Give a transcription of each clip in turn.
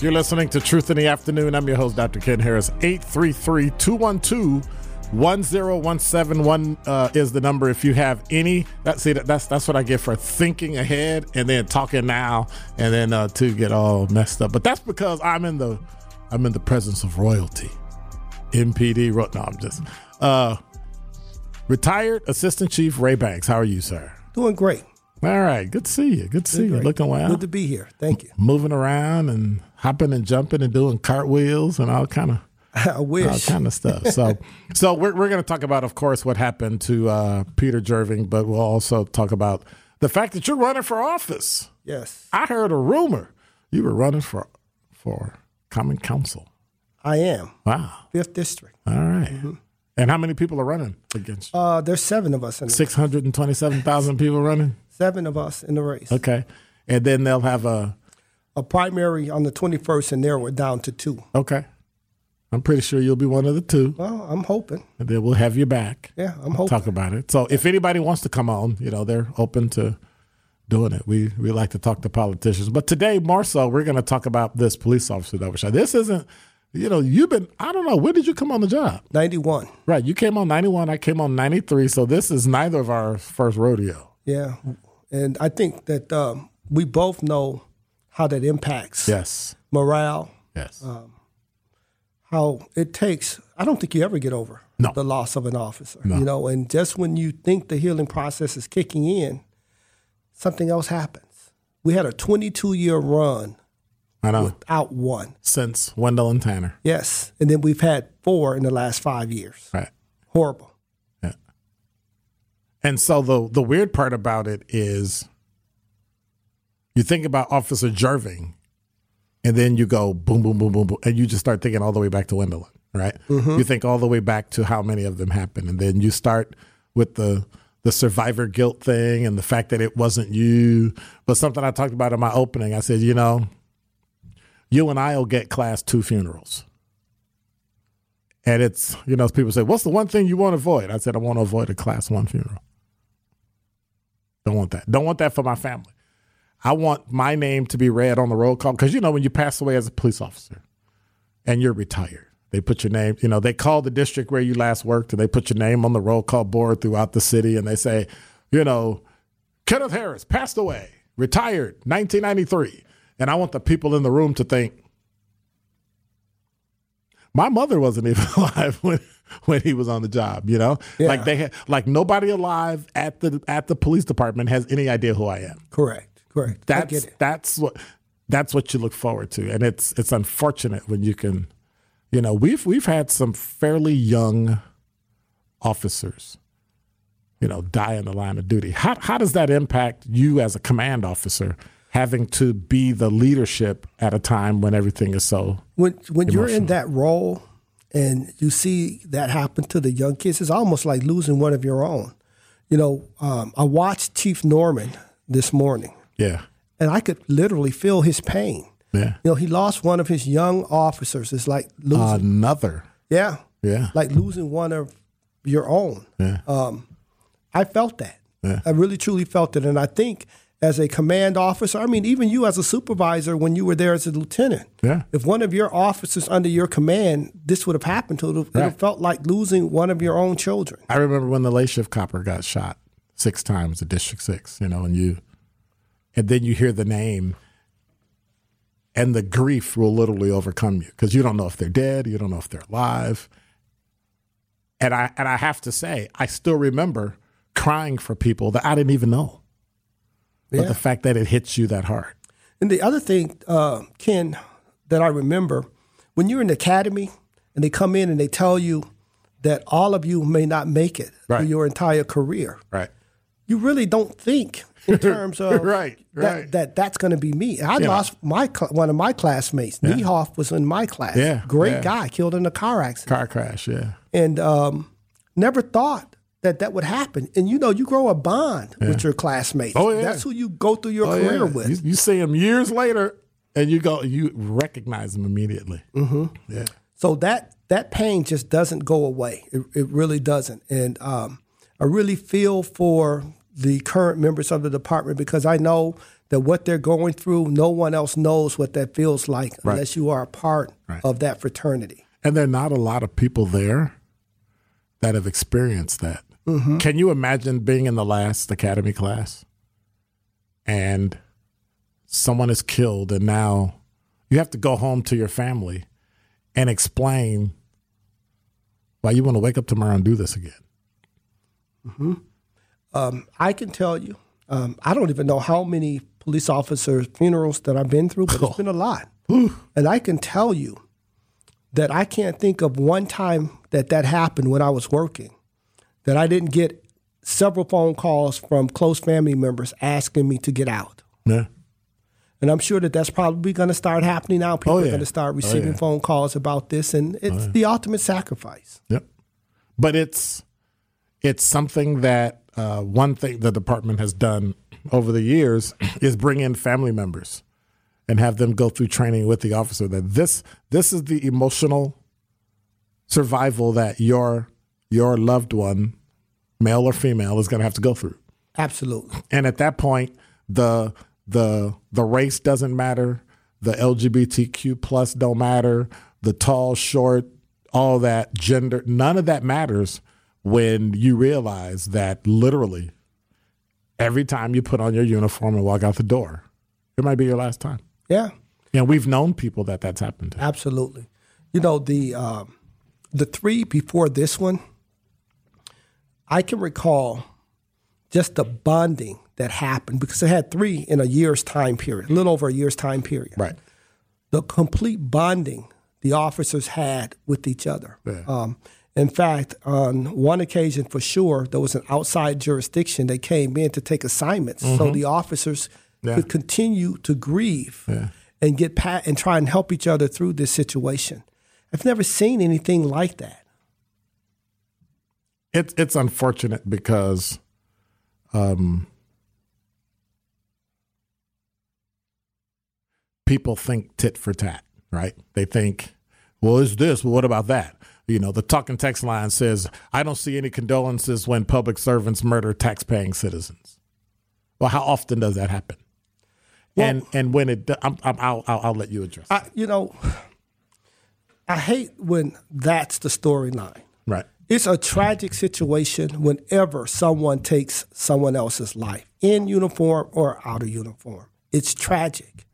You're listening to Truth in the Afternoon. I'm your host, Dr. Ken Harris. 833 212 10171 uh, is the number if you have any. That see that, that's that's what i get for thinking ahead and then talking now and then uh, to get all messed up. But that's because i'm in the i'm in the presence of royalty. Mpd no i'm just uh retired assistant chief ray banks. How are you sir? Doing great. All right. Good to see you. Good to see you. looking well. Good to be here. Thank you. Moving around and hopping and jumping and doing cartwheels and all kind of I wish. All kind of stuff. So, so we're we're going to talk about, of course, what happened to uh, Peter Jerving, but we'll also talk about the fact that you're running for office. Yes, I heard a rumor you were running for for common council. I am. Wow, fifth district. All right. mm-hmm. And how many people are running against? You? Uh, there's seven of us. in Six hundred and twenty-seven thousand people running. Seven of us in the race. Okay, and then they'll have a a primary on the twenty-first, and narrow it down to two. Okay. I'm pretty sure you'll be one of the two. Well, I'm hoping. And then we'll have you back. Yeah, I'm hoping. Talk about it. So if anybody wants to come on, you know, they're open to doing it. We we like to talk to politicians. But today, more so, we're going to talk about this police officer that was shot. This isn't, you know, you've been, I don't know, when did you come on the job? 91. Right. You came on 91. I came on 93. So this is neither of our first rodeo. Yeah. And I think that um, we both know how that impacts yes morale. Yes. Um, how it takes I don't think you ever get over no. the loss of an officer. No. You know, and just when you think the healing process is kicking in, something else happens. We had a 22 year run I know. without one since Wendell and Tanner. Yes, and then we've had four in the last five years. Right. Horrible. Yeah. And so the the weird part about it is, you think about Officer Jerving, and then you go boom, boom, boom, boom, boom, and you just start thinking all the way back to Wendell, right? Mm-hmm. You think all the way back to how many of them happened, and then you start with the the survivor guilt thing and the fact that it wasn't you. But something I talked about in my opening, I said, you know, you and I will get class two funerals. And it's, you know, people say, what's the one thing you want to avoid? I said, I want to avoid a class one funeral. Don't want that. Don't want that for my family. I want my name to be read on the roll call because you know when you pass away as a police officer and you're retired, they put your name. You know they call the district where you last worked and they put your name on the roll call board throughout the city and they say, you know, Kenneth Harris passed away, retired, 1993, and I want the people in the room to think. My mother wasn't even alive when when he was on the job, you know? Yeah. Like they had like nobody alive at the at the police department has any idea who I am. Correct. Correct. That's that's what that's what you look forward to, and it's it's unfortunate when you can, you know, we've we've had some fairly young officers, you know, die in the line of duty. How how does that impact you as a command officer? Having to be the leadership at a time when everything is so when when emotional. you're in that role and you see that happen to the young kids, it's almost like losing one of your own. You know, um, I watched Chief Norman this morning, yeah. And I could literally feel his pain. Yeah. You know, he lost one of his young officers. It's like losing another. Yeah. Yeah. Like losing one of your own. Yeah. Um, I felt that. Yeah. I really truly felt it. And I think as a command officer, I mean, even you as a supervisor when you were there as a lieutenant, yeah. if one of your officers under your command, this would have happened to it, it would have felt like losing one of your own children. I remember when the late shift copper got shot six times at District Six, you know, and you and then you hear the name and the grief will literally overcome you because you don't know if they're dead, you don't know if they're alive. And I and I have to say, I still remember crying for people that I didn't even know. But the fact that it hits you that hard. And the other thing, uh, Ken, that I remember, when you're in the academy and they come in and they tell you that all of you may not make it Right. through your entire career, Right. you really don't think in terms of Right, that, right. that that's going to be me. I Yeah. lost my one of my classmates. Yeah. Niehoff was in my class. Yeah, great yeah. guy, killed in a car accident, Car crash, yeah. and um, never thought that that would happen. And you know, you grow a bond with your classmates. Oh, yeah. that's who you go through your Oh, career with. You, you see them years later and you go you recognize them immediately. Mm-hmm. Yeah. So that that pain just doesn't go away. It, it really doesn't. And um, I really feel for the current members of the department because I know that what they're going through, no one else knows what that feels like Right. unless you are a part Right. of that fraternity. And there are not a lot of people there that have experienced that. Mm-hmm. Can you imagine being in the last academy class and someone is killed, and now you have to go home to your family and explain why you want to wake up tomorrow and do this again? Mm-hmm. I can tell you, um, I don't even know how many police officers' funerals that I've been through, but it's been a lot. and I can tell you that I can't think of one time that that happened when I was working, that I didn't get several phone calls from close family members asking me to get out. Yeah. And I'm sure that that's probably going to start happening now. People Oh, are going to start Oh, receiving yeah. phone calls about this, and it's the ultimate sacrifice. Yep. But it's it's something that uh, one thing the department has done over the years is bring in family members and have them go through training with the officer that this this is the emotional survival that your your loved one, male or female, is going to have to go through. Absolutely. And at that point, the the the race doesn't matter, the LGBTQ plus don't matter, the tall, short, all that gender, none of that matters when you realize that literally every time you put on your uniform and walk out the door, it might be your last time. Yeah. And we've known people that that's happened to. Absolutely. You know the um, the three before this one, I can recall just the bonding that happened because I had three in a year's time period, a little over a year's time period. Right. The complete bonding the officers had with each other. Yeah. Um, in fact, on one occasion for sure, there was an outside jurisdiction that came in to take assignments, so the officers Mm-hmm. Yeah. could continue to grieve Yeah. and get pat and try and help each other through this situation. I've never seen anything like that. It's it's unfortunate because um, people think tit for tat, right? They think, well, is this? Well, what about that? You know, the talking text line says, "I don't see any condolences when public servants murder tax-paying citizens." Well, how often does that happen? and and when it, do- I'm, I'm, I'll, I'll I'll let you address. I, you know, I hate when that's the storyline. right. It's a tragic situation whenever someone takes someone else's life in uniform or out of uniform. It's tragic.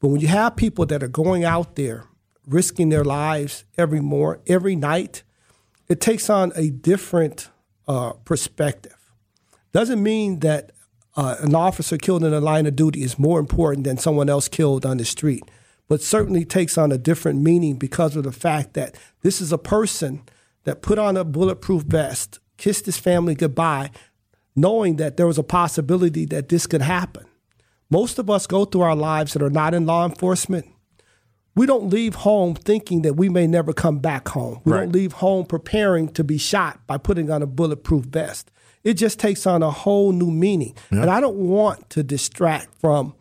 But when you have people that are going out there risking their lives every more every night, it takes on a different uh, perspective. Doesn't mean that uh, an officer killed in the line of duty is more important than someone else killed on the street, but certainly takes on a different meaning because of the fact that this is a person that put on a bulletproof vest, kissed his family goodbye, knowing that there was a possibility that this could happen. Most of us go through our lives that are not in law enforcement. We don't leave home thinking that we may never come back home. We Right. don't leave home preparing to be shot by putting on a bulletproof vest. It just takes on a whole new meaning. And I don't want to distract from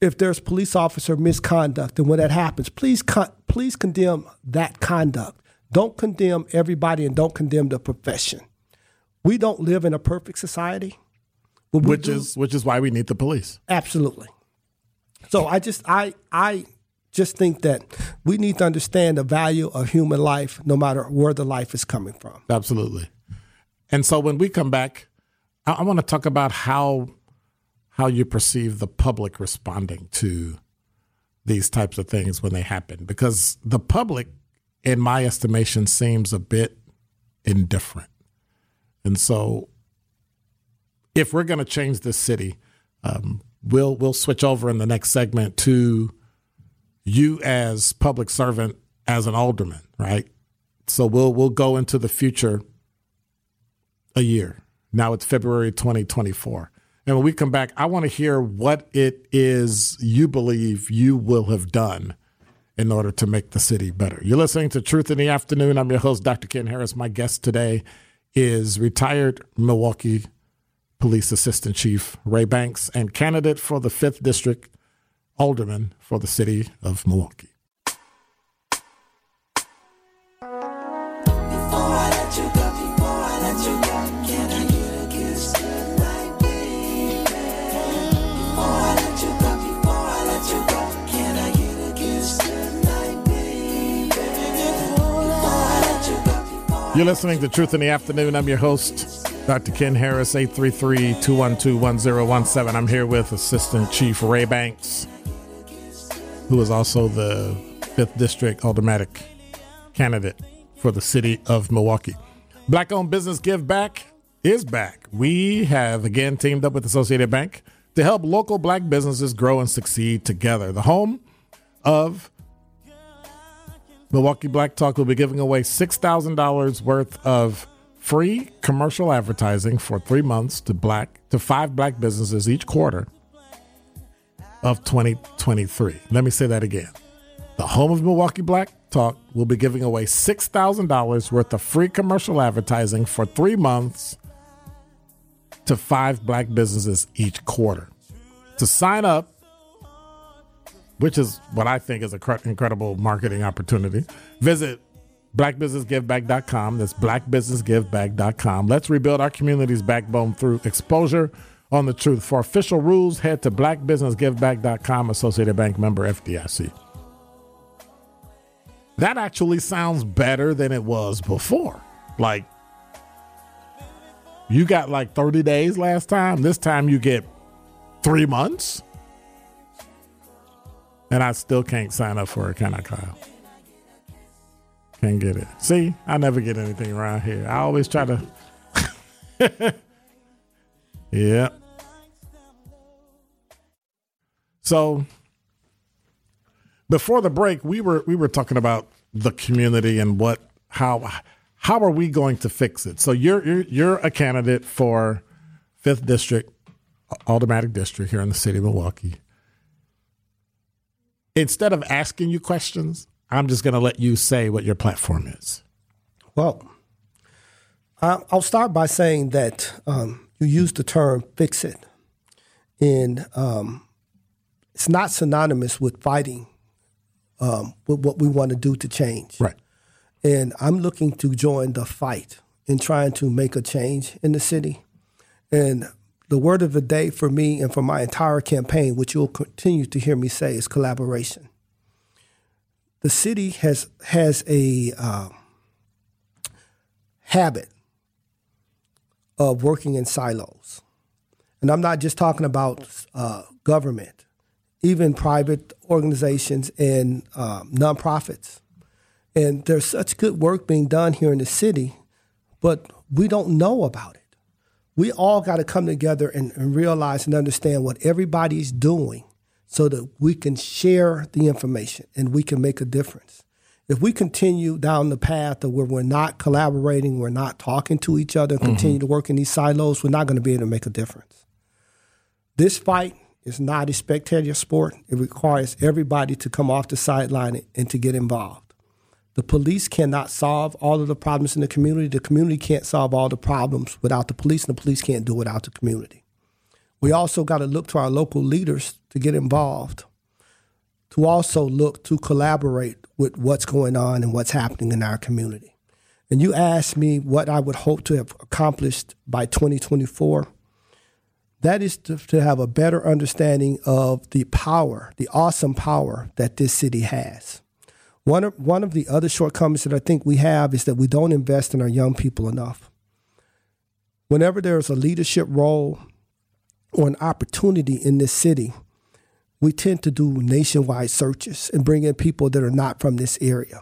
if there's police officer misconduct and when that happens, please con- please condemn that conduct. Don't condemn everybody and don't condemn the profession. We don't live in a perfect society. Which do- is which is why we need the police. Absolutely. So I just I I just think that we need to understand the value of human life no matter where the life is coming from. Absolutely. And so when we come back, I, I want to talk about how how you perceive the public responding to these types of things when they happen, because the public, in my estimation, seems a bit indifferent. And so, if we're going to change this city, um, we'll we'll switch over in the next segment to you as public servant as an alderman, right? So we'll we'll go into the future a year. Now it's February 2024. And when we come back, I want to hear what it is you believe you will have done in order to make the city better. You're listening to Truth in the Afternoon. I'm your host, Dr. Ken Harris. My guest today is retired Milwaukee Police Assistant Chief Ray Banks and candidate for the 5th District alderman for the city of Milwaukee. You're listening to Truth in the Afternoon. I'm your host, Dr. Ken Harris, 833 212 1017. I'm here with Assistant Chief Ray Banks who is also the 5th District Aldermanic candidate for the city of Milwaukee. Black owned business Give Back is back. We have again teamed up with Associated Bank to help local black businesses grow and succeed together. The home of Milwaukee Black Talk will be giving away $6,000 worth of free commercial advertising for three months to black to five black businesses each quarter of 2023. Let me say that again. The home of Milwaukee Black Talk will be giving away $6,000 worth of free commercial advertising for three months to five black businesses each quarter. To sign up, which is what I think is an incredible marketing opportunity, visit blackbusinessgiveback.com. That's blackbusinessgiveback.com. Let's rebuild our community's backbone through exposure on the truth. For official rules, head to blackbusinessgiveback.com, Associated Bank member FDIC. That actually sounds better than it was before. Like, you got like 30 days last time. This time you get three months. And I still can't sign up for it, can I, Kyle? Can't get it. See, I never get anything around here. I always try to. yeah. So before the break, we were we were talking about the community and what how how are we going to fix it? So you're you're, you're a candidate for fifth district, aldermanic district here in the city of Milwaukee. Instead of asking you questions, I'm just going to let you say what your platform is. Well, I'll start by saying that um, you use the term "fix it," and um, it's not synonymous with fighting um, with what we want to do to change. Right. And I'm looking to join the fight in trying to make a change in the city. And the word of the day for me and for my entire campaign, which you'll continue to hear me say, is collaboration. The city has has a uh, habit of working in silos, and I'm not just talking about uh, government, even private organizations and uh, nonprofits. And there's such good work being done here in the city, but we don't know about it. We all got to come together and, and realize and understand what everybody's doing so that we can share the information and we can make a difference. If we continue down the path of where we're not collaborating, we're not talking to each other, and continue to work in these silos, we're not going to be able to make a difference. This fight is not a spectator sport. It requires everybody to come off the sideline and to get involved. The police cannot solve all of the problems in the community. The community can't solve all the problems without the police, and the police can't do it without the community. We also got to look to our local leaders to get involved, to also look to collaborate with what's going on and what's happening in our community. And you asked me what I would hope to have accomplished by 2024 that is to, to have a better understanding of the power, the awesome power that this city has. One of, one of the other shortcomings that I think we have is that we don't invest in our young people enough. Whenever there's a leadership role or an opportunity in this city, we tend to do nationwide searches and bring in people that are not from this area.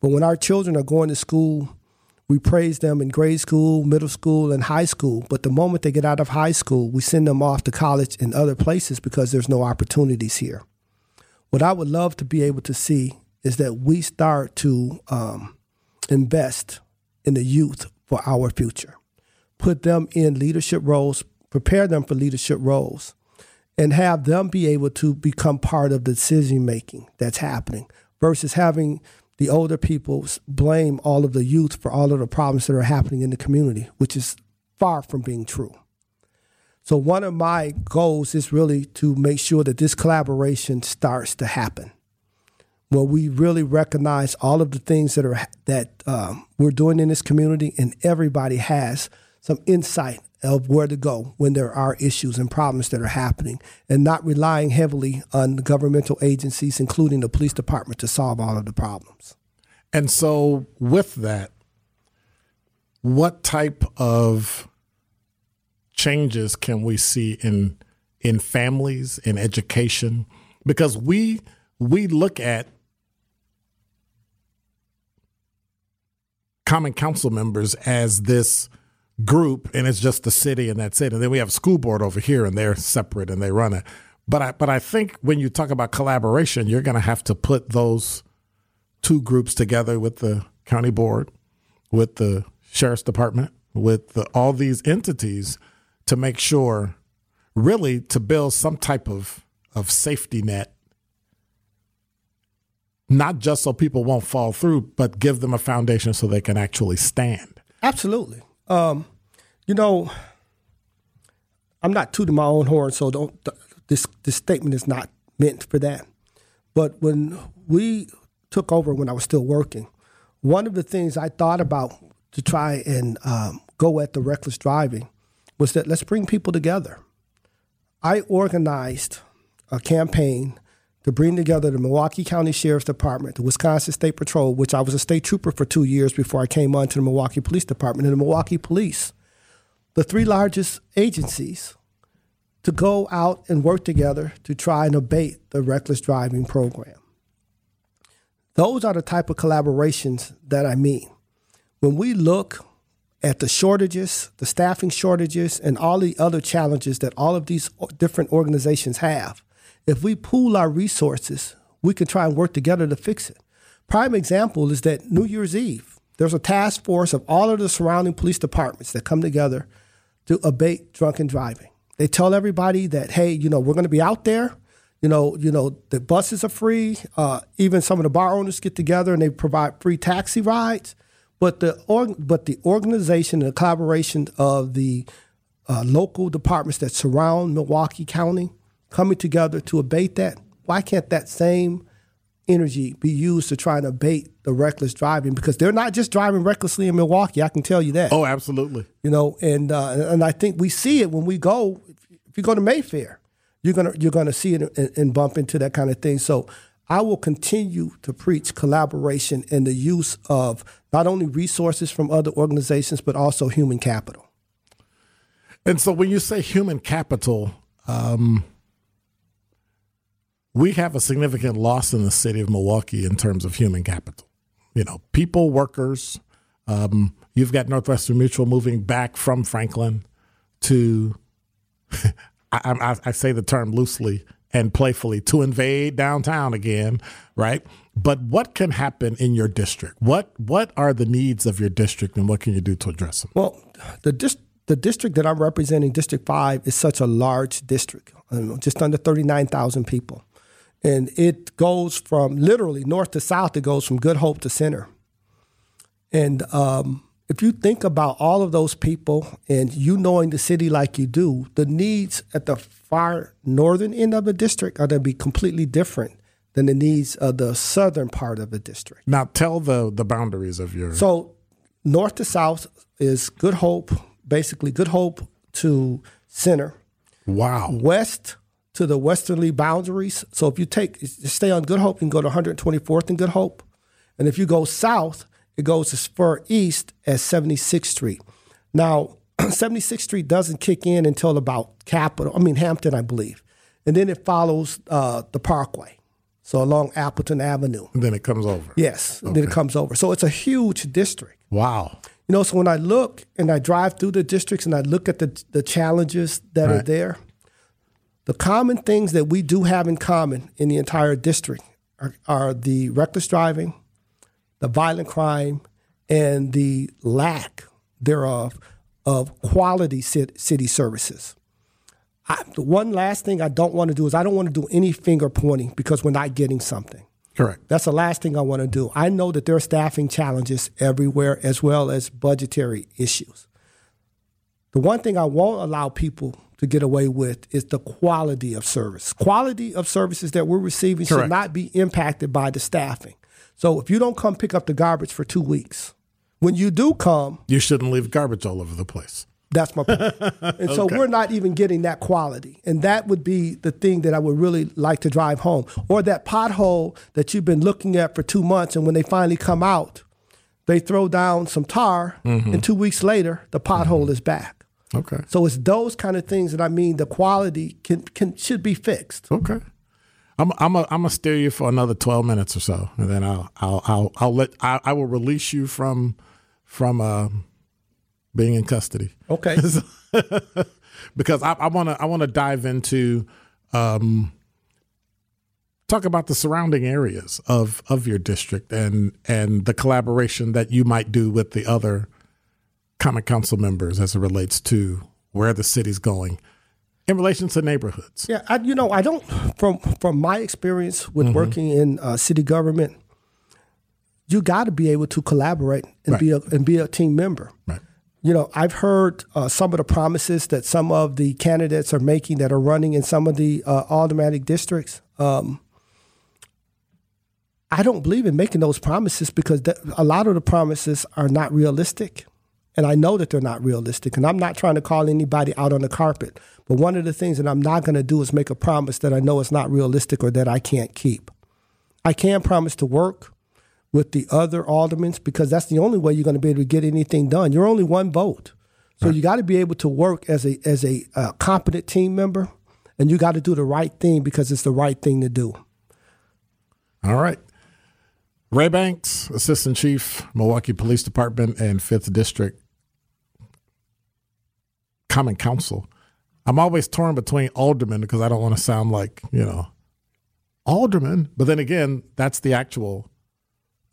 But when our children are going to school we praise them in grade school, middle school, and high school. But the moment they get out of high school, we send them off to college and other places because there's no opportunities here. What I would love to be able to see is that we start to um, invest in the youth for our future, put them in leadership roles, prepare them for leadership roles, and have them be able to become part of the decision making that's happening versus having the older people blame all of the youth for all of the problems that are happening in the community, which is far from being true. So, one of my goals is really to make sure that this collaboration starts to happen, where we really recognize all of the things that are that um, we're doing in this community, and everybody has some insight of where to go when there are issues and problems that are happening and not relying heavily on governmental agencies, including the police department, to solve all of the problems. And so, with that, what type of changes can we see in in families in education because we we look at common council members as this group and it's just the city and that's it. And then we have a school board over here and they're separate and they run it. But i but i think when you talk about collaboration you're going to have to put those two groups together with the county board with the sheriff's department with the, all these entities to make sure really to build some type of of safety net. Not just so people won't fall through but give them a foundation so they can actually stand. Absolutely. Um, you know, I'm not tooting my own horn, so don't. th- This this statement is not meant for that. But when we took over, when I was still working, one of the things I thought about to try and um, go at the reckless driving was that let's bring people together. I organized a campaign to bring together the Milwaukee County Sheriff's Department, the Wisconsin State Patrol, which I was a state trooper for two years before I came on to the Milwaukee Police Department, and the Milwaukee Police, the three largest agencies, to go out and work together to try and abate the reckless driving program. Those are the type of collaborations that I mean. When we look at the shortages, the staffing shortages, and all the other challenges that all of these different organizations have, if we pool our resources, we can try and work together to fix it. Prime example is that New Year's Eve, there's a task force of all of the surrounding police departments that come together to abate drunken driving. They tell everybody that, hey, you know, we're going to be out there. You know, you know, the buses are free. Uh, even some of the bar owners get together and they provide free taxi rides. But the org- but the organization and the collaboration of the uh, local departments that surround Milwaukee County coming together to abate that. Why can't that same energy be used to try and abate the reckless driving? Because they're not just driving recklessly in Milwaukee. I can tell you that oh absolutely you know, and uh, and I think we see it when we go. If you go to Mayfair, you're gonna you're gonna see it and, and bump into that kind of thing. So I will continue to preach collaboration and the use of not only resources from other organizations but also human capital. And so when you say human capital, um, we have a significant loss in the city of Milwaukee in terms of human capital. You know, people, workers. Um, you've got Northwestern Mutual moving back from Franklin to, I, I, I say the term loosely and playfully, to invade downtown again, right? But what can happen in your district? What what are the needs of your district, and what can you do to address them? Well, the dis- the district that I'm representing, District Five, is such a large district, um, just under thirty nine thousand people, and it goes from literally north to south. It goes from Good Hope to Center, and um, if you think about all of those people and you knowing the city like you do, the needs at the far northern end of the district are going to be completely different than the needs of the southern part of the district. Now tell the the boundaries of your So north to south is Good Hope, basically Good Hope to center. wow. West to the westerly boundaries. So if you take stay on Good Hope, you can go to 124th and Good Hope. And if you go south, it goes as far east as 76th Street. Now, 76th Street doesn't kick in until about Capitol, I mean Hampton, I believe. And then it follows uh, the Parkway. So along Appleton Avenue. And then it comes over. Yes, and then it comes over. So it's a huge district. Wow. You know, so when I look and I drive through the districts and I look at the the challenges that are there, the common things that we do have in common in the entire district are, are the reckless driving, the violent crime, and the lack thereof of quality city services. I, the one last thing I don't want to do is I don't want to do any finger pointing because we're not getting something. Correct. That's the last thing I want to do. I know that there are staffing challenges everywhere as well as budgetary issues. The one thing I won't allow people to get away with is the quality of service. Quality of services that we're receiving should not be impacted by the staffing. So if you don't come pick up the garbage for two weeks, when you do come, You shouldn't leave garbage all over the place. that's my point. and so we're not even getting that quality. And that would be the thing that I would really like to drive home. Or that pothole that you've been looking at for two months, and when they finally come out, they throw down some tar, mm-hmm. and two weeks later, the pothole mm-hmm. is back. Okay. So it's those kind of things that I mean the quality can, can should be fixed. Okay. I'm I'm a, I'm gonna steer you for another twelve minutes or so, and then I'll I'll I'll, I'll let I, I will release you from from uh, being in custody Okay. because I want to I want to dive into um, talk about the surrounding areas of of your district and and the collaboration that you might do with the other common council members as it relates to where the city's going in relation to neighborhoods. Yeah, I, you know, I don't from from my experience with Mm-hmm. working in uh, city government, you got to be able to collaborate and be a and be a team member. Right. You know, I've heard uh, some of the promises that some of the candidates are making that are running in some of the uh, aldermanic districts. Um, I don't believe in making those promises because th- a lot of the promises are not realistic. And I know that they're not realistic. And I'm not trying to call anybody out on the carpet. But one of the things that I'm not going to do is make a promise that I know is not realistic or that I can't keep. I can promise to work with the other aldermen because that's the only way you're going to be able to get anything done. You're only one vote. So you got to be able to work as a as a uh, competent team member, and you got to do the right thing because it's the right thing to do. All right. Ray Banks, Assistant Chief, Milwaukee Police Department and 5th District Common Council. I'm always torn between alderman because I don't want to sound like, you know, alderman. But then again, that's the actual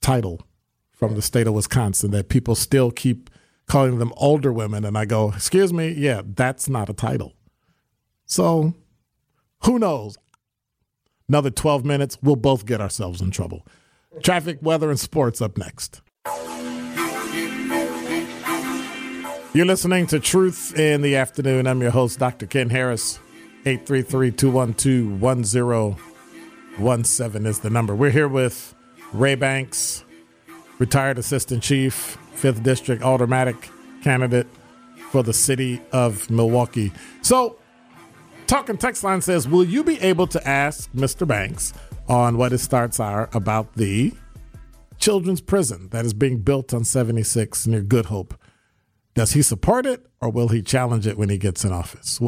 title from the state of Wisconsin that people still keep calling them older women. And I go, excuse me, yeah, that's not a title. So who knows? Another 12 minutes, we'll both get ourselves in trouble. Traffic, weather, and sports up next. You're listening to Truth in the Afternoon. I'm your host, Dr. Ken Harris. 833 212 1017 is the number. We're here with Ray Banks, retired Assistant Chief, 5th District Aldermanic candidate for the city of Milwaukee. So, Talking Text Line says, Will you be able to ask Mr. Banks on what his thoughts are about the children's prison that is being built on 76 near Good Hope? Does he support it or will he challenge it when he gets in office?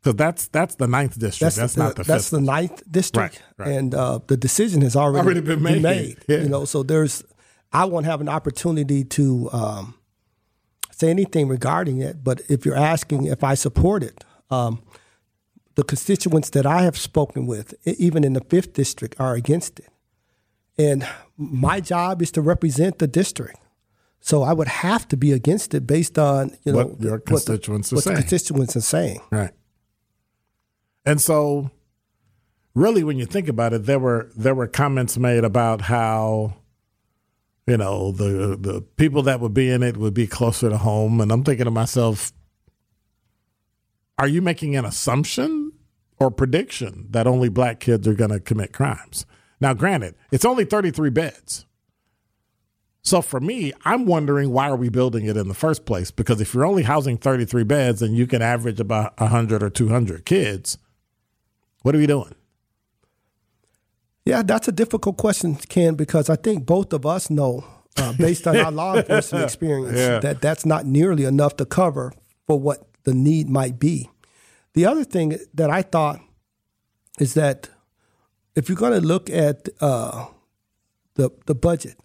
Because that's that's the ninth district. That's, the, not the that's fifth. the ninth district, Right, right. and uh, the decision has already, Already been made. Yeah. You know, so there's I won't have an opportunity to um, say anything regarding it. But if you're asking if I support it, um, the constituents that I have spoken with, even in the fifth district, are against it. And my job is to represent the district. So I would have to be against it based on you know What your the- constituents are what saying. the constituents are saying. Right. And so really when you think about it, there were there were comments made about how you know, the the people that would be in it would be closer to home. And I'm thinking to myself, are you making an assumption or prediction that only black kids are gonna commit crimes? Now granted, it's only 33 beds. So for me, I'm wondering why are we building it in the first place? Because if you're only housing 33 beds and you can average about 100 or 200 kids, what are we doing? Yeah, that's a difficult question, Ken, because I think both of us know, uh, based on our law enforcement experience, Yeah. that that's not nearly enough to cover for what the need might be. The other thing that I thought is that if you're going to look at uh, the the budget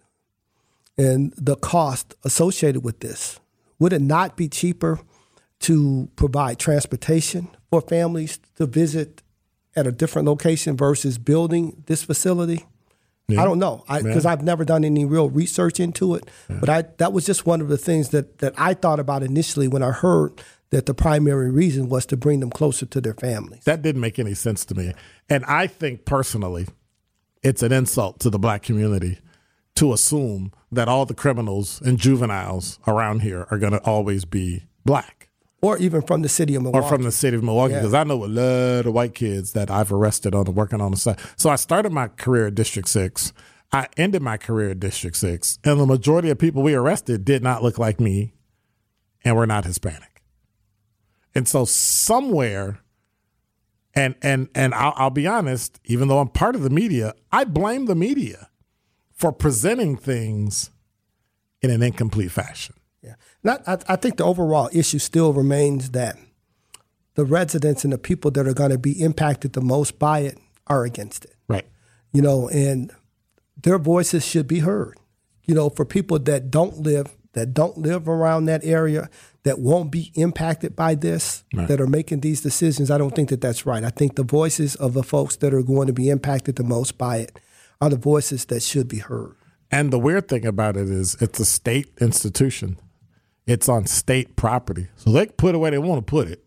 and the cost associated with this, would it not be cheaper to provide transportation for families to visit at a different location versus building this facility? I don't know because I've never done any real research into it. But I that was just one of the things that that I thought about initially when I heard that the primary reason was to bring them closer to their families. That didn't make any sense to me. And I think personally, it's an insult to the black community to assume that all the criminals and juveniles around here are going to always be black Or even from the city of Milwaukee. or from the city of Milwaukee Yeah. because I know a lot of white kids that I've arrested on working on the side. So I started my career at District 6. I ended my career at District 6. And the majority of people we arrested did not look like me and were not Hispanic. And so somewhere, and and and I'll, I'll be honest, even though I'm part of the media, I blame the media for presenting things in an incomplete fashion. Yeah. Not, I, I think the overall issue still remains that the residents and the people that are going to be impacted the most by it are against it. Right. You know, and their voices should be heard. You know, for people that don't live that don't live around that area that won't be impacted by this Right. that are making these decisions, I don't think that that's right. I think the voices of the folks that are going to be impacted the most by it are the voices that should be heard. And the weird thing about it is it's a state institution. It's on state property. So they can put it where they want to put it.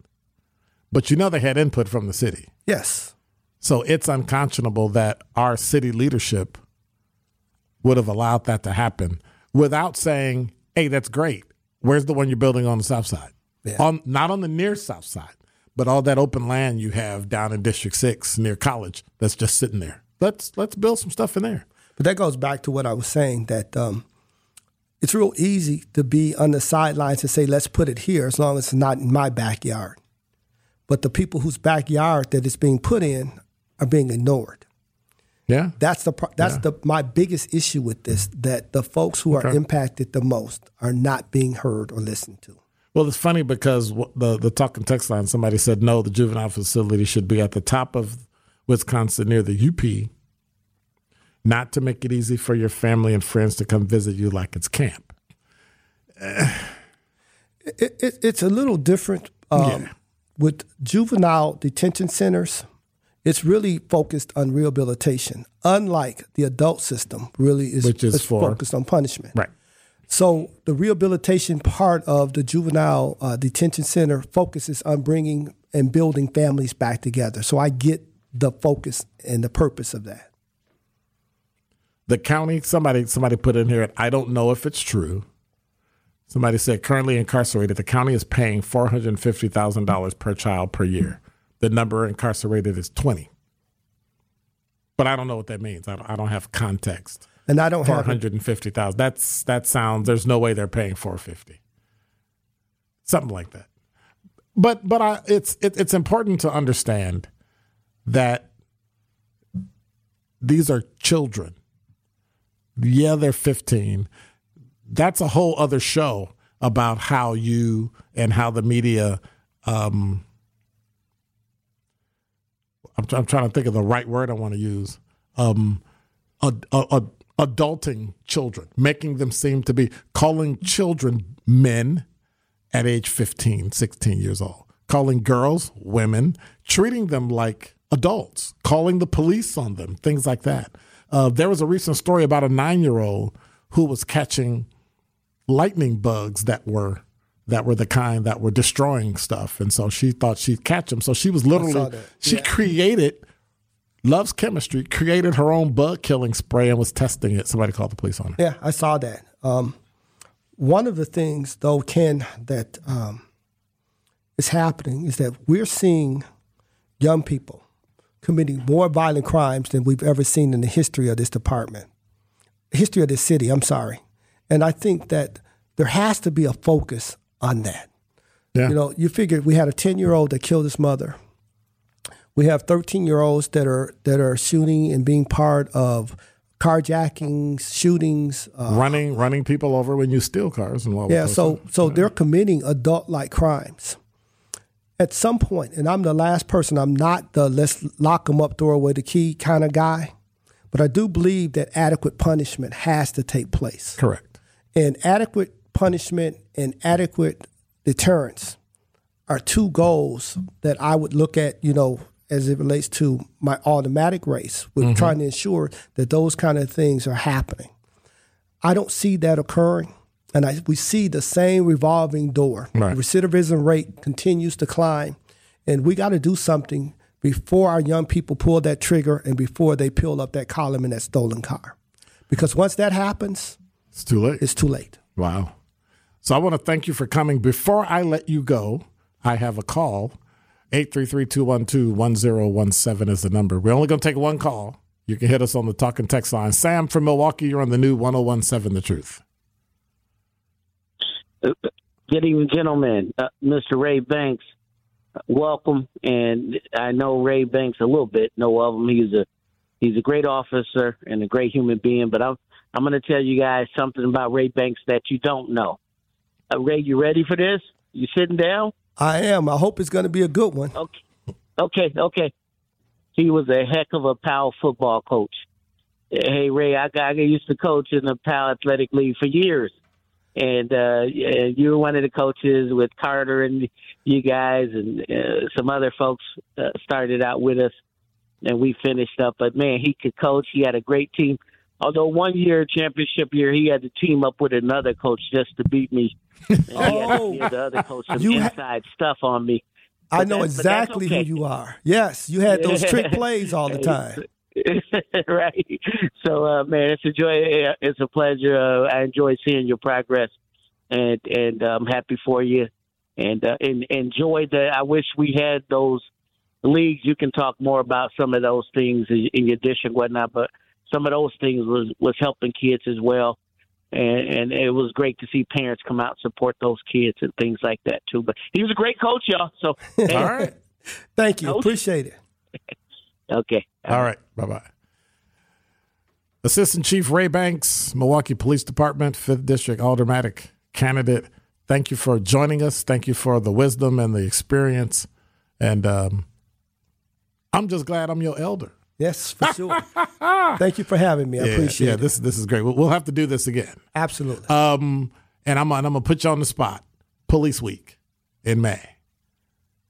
But you know they had input from the city. Yes. So it's unconscionable that our city leadership would have allowed that to happen without saying, "Hey, that's great. Where's the one you're building on the south side? Yeah. On not on the near south side, but all that open land you have down in District Six near College that's just sitting there. Let's let's build some stuff in there. But that goes back to what I was saying that um, it's real easy to be on the sidelines and say, let's put it here as long as it's not in my backyard. But the people whose backyard that it's being put in are being ignored. Yeah, That's the that's the my biggest issue with this that the folks who are impacted the most are not being heard or listened to. Well, it's funny because the the talking text line somebody said no, the juvenile facility should be at the top of Wisconsin near the UP, not to make it easy for your family and friends to come visit you like it's camp. It, it, it's a little different um, Yeah. with juvenile detention centers. It's really focused on rehabilitation, unlike the adult system. Really, is, Which is for- focused on punishment. Right. So the rehabilitation part of the juvenile uh, detention center focuses on bringing and building families back together. So I get the focus and the purpose of that. The county somebody somebody put in here. I don't know if it's true. Somebody said currently incarcerated, the county is paying four hundred fifty thousand dollars per child per year. The number incarcerated is twenty. But I don't know what that means. I don't, I don't have context. And I don't Four have it. hundred and fifty thousand. That's that sounds. There's no way they're paying four fifty. Something like that. But but I, it's it, it's important to understand that these are children. Yeah, they're fifteen. That's a whole other show about how you and how the media. Um, I'm, I'm trying to think of the right word I want to use. Um, ad, ad, adulting children, making them seem to be calling children men at age 15, 16 years old, calling girls women, treating them like adults, calling the police on them, things like that. Uh, there was a recent story about a nine year old who was catching lightning bugs that were that were the kind that were destroying stuff and so she thought she'd catch them so she was literally that. she created loves chemistry created her own bug killing spray and was testing it somebody called the police on her Yeah, I saw that. Um, one of the things, though, Ken, that um, is happening is that we're seeing young people committing more violent crimes than we've ever seen in the history of this department, history of this city. I'm sorry, and I think that there has to be a focus on that. yeah You know, you figure we had a 10 year old that killed his mother. We have 13 year olds that are that are shooting and being part of carjackings, shootings. Uh, running running people over when you steal cars and all yeah, so so they're committing adult like crimes. At some point, and I'm the last person. I'm not the let's lock them up, throw away the key kind of guy, but I do believe that adequate punishment has to take place. correct And adequate punishment and adequate deterrence are two goals that I would look at, you know, as it relates to my aldermanic race, with mm-hmm. trying to ensure that those kind of things are happening. I don't see that occurring. And I, we see the same revolving door. Right. Recidivism rate continues to climb. And we got to do something before our young people pull that trigger and before they peel up that column in that stolen car. Because once that happens, it's too late it's too late. Wow. So I want to thank you for coming. Before I let you go, I have a call. 833-212-1017 is the number. We're only going to take one call. You can hit us on the talk and text line. Sam from Milwaukee, you're on the new 1017 The Truth. Good evening, gentlemen. Uh, Mr. Ray Banks, welcome. And I know Ray Banks a little bit, know of him. He's a he's a great officer and a great human being. But I'm I'm going to tell you guys something about Ray Banks that you don't know. Uh, Ray, you ready for this? You sitting down? I am. I hope it's going to be a good one. Okay, okay, okay. He was a heck of a power football coach. Hey Ray, I got I used to coach in the Powell Athletic League for years, and uh, you were one of the coaches with Carter and you guys and uh, some other folks uh, started out with us, and we finished up. But man, he could coach. He had a great team. Although one year, championship year, he had to team up with another coach just to beat me. And he had Oh. the other coach some You ha- inside stuff on me. I know exactly okay. who you are. Yes, you had those trick plays all the time. right. So, uh, man, it's a joy. It's a pleasure. Uh, I enjoy seeing your progress, and and I'm happy for you. And uh, and enjoy the. I wish we had those leagues. You can talk more about some of those things in, in your dish and whatnot, but some of those things was was helping kids as well. And, and it was great to see parents come out and support those kids and things like that too. But he was a great coach, y'all. So, All right. Thank you. Coach. Appreciate it. okay, All right. Bye bye. Assistant Chief Ray Banks, Milwaukee Police Department, 5th District Aldermanic candidate. Thank you for joining us. Thank you for the wisdom and the experience. And um, I'm just glad I'm your elder. Yes, for sure. Thank you for having me. I Yeah, appreciate yeah, it. this this is great. We'll, we'll have to do this again. Absolutely. Um, and I'm I'm gonna put you on the spot. Police Week in May.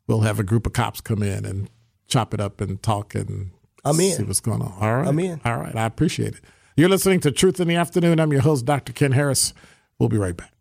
We'll have a group of cops come in and chop it up and talk and I'm in. see what's going on. All right, I'm in. All right, I appreciate it. You're listening to Truth in the Afternoon. I'm your host, Dr. Ken Harris. We'll be right back.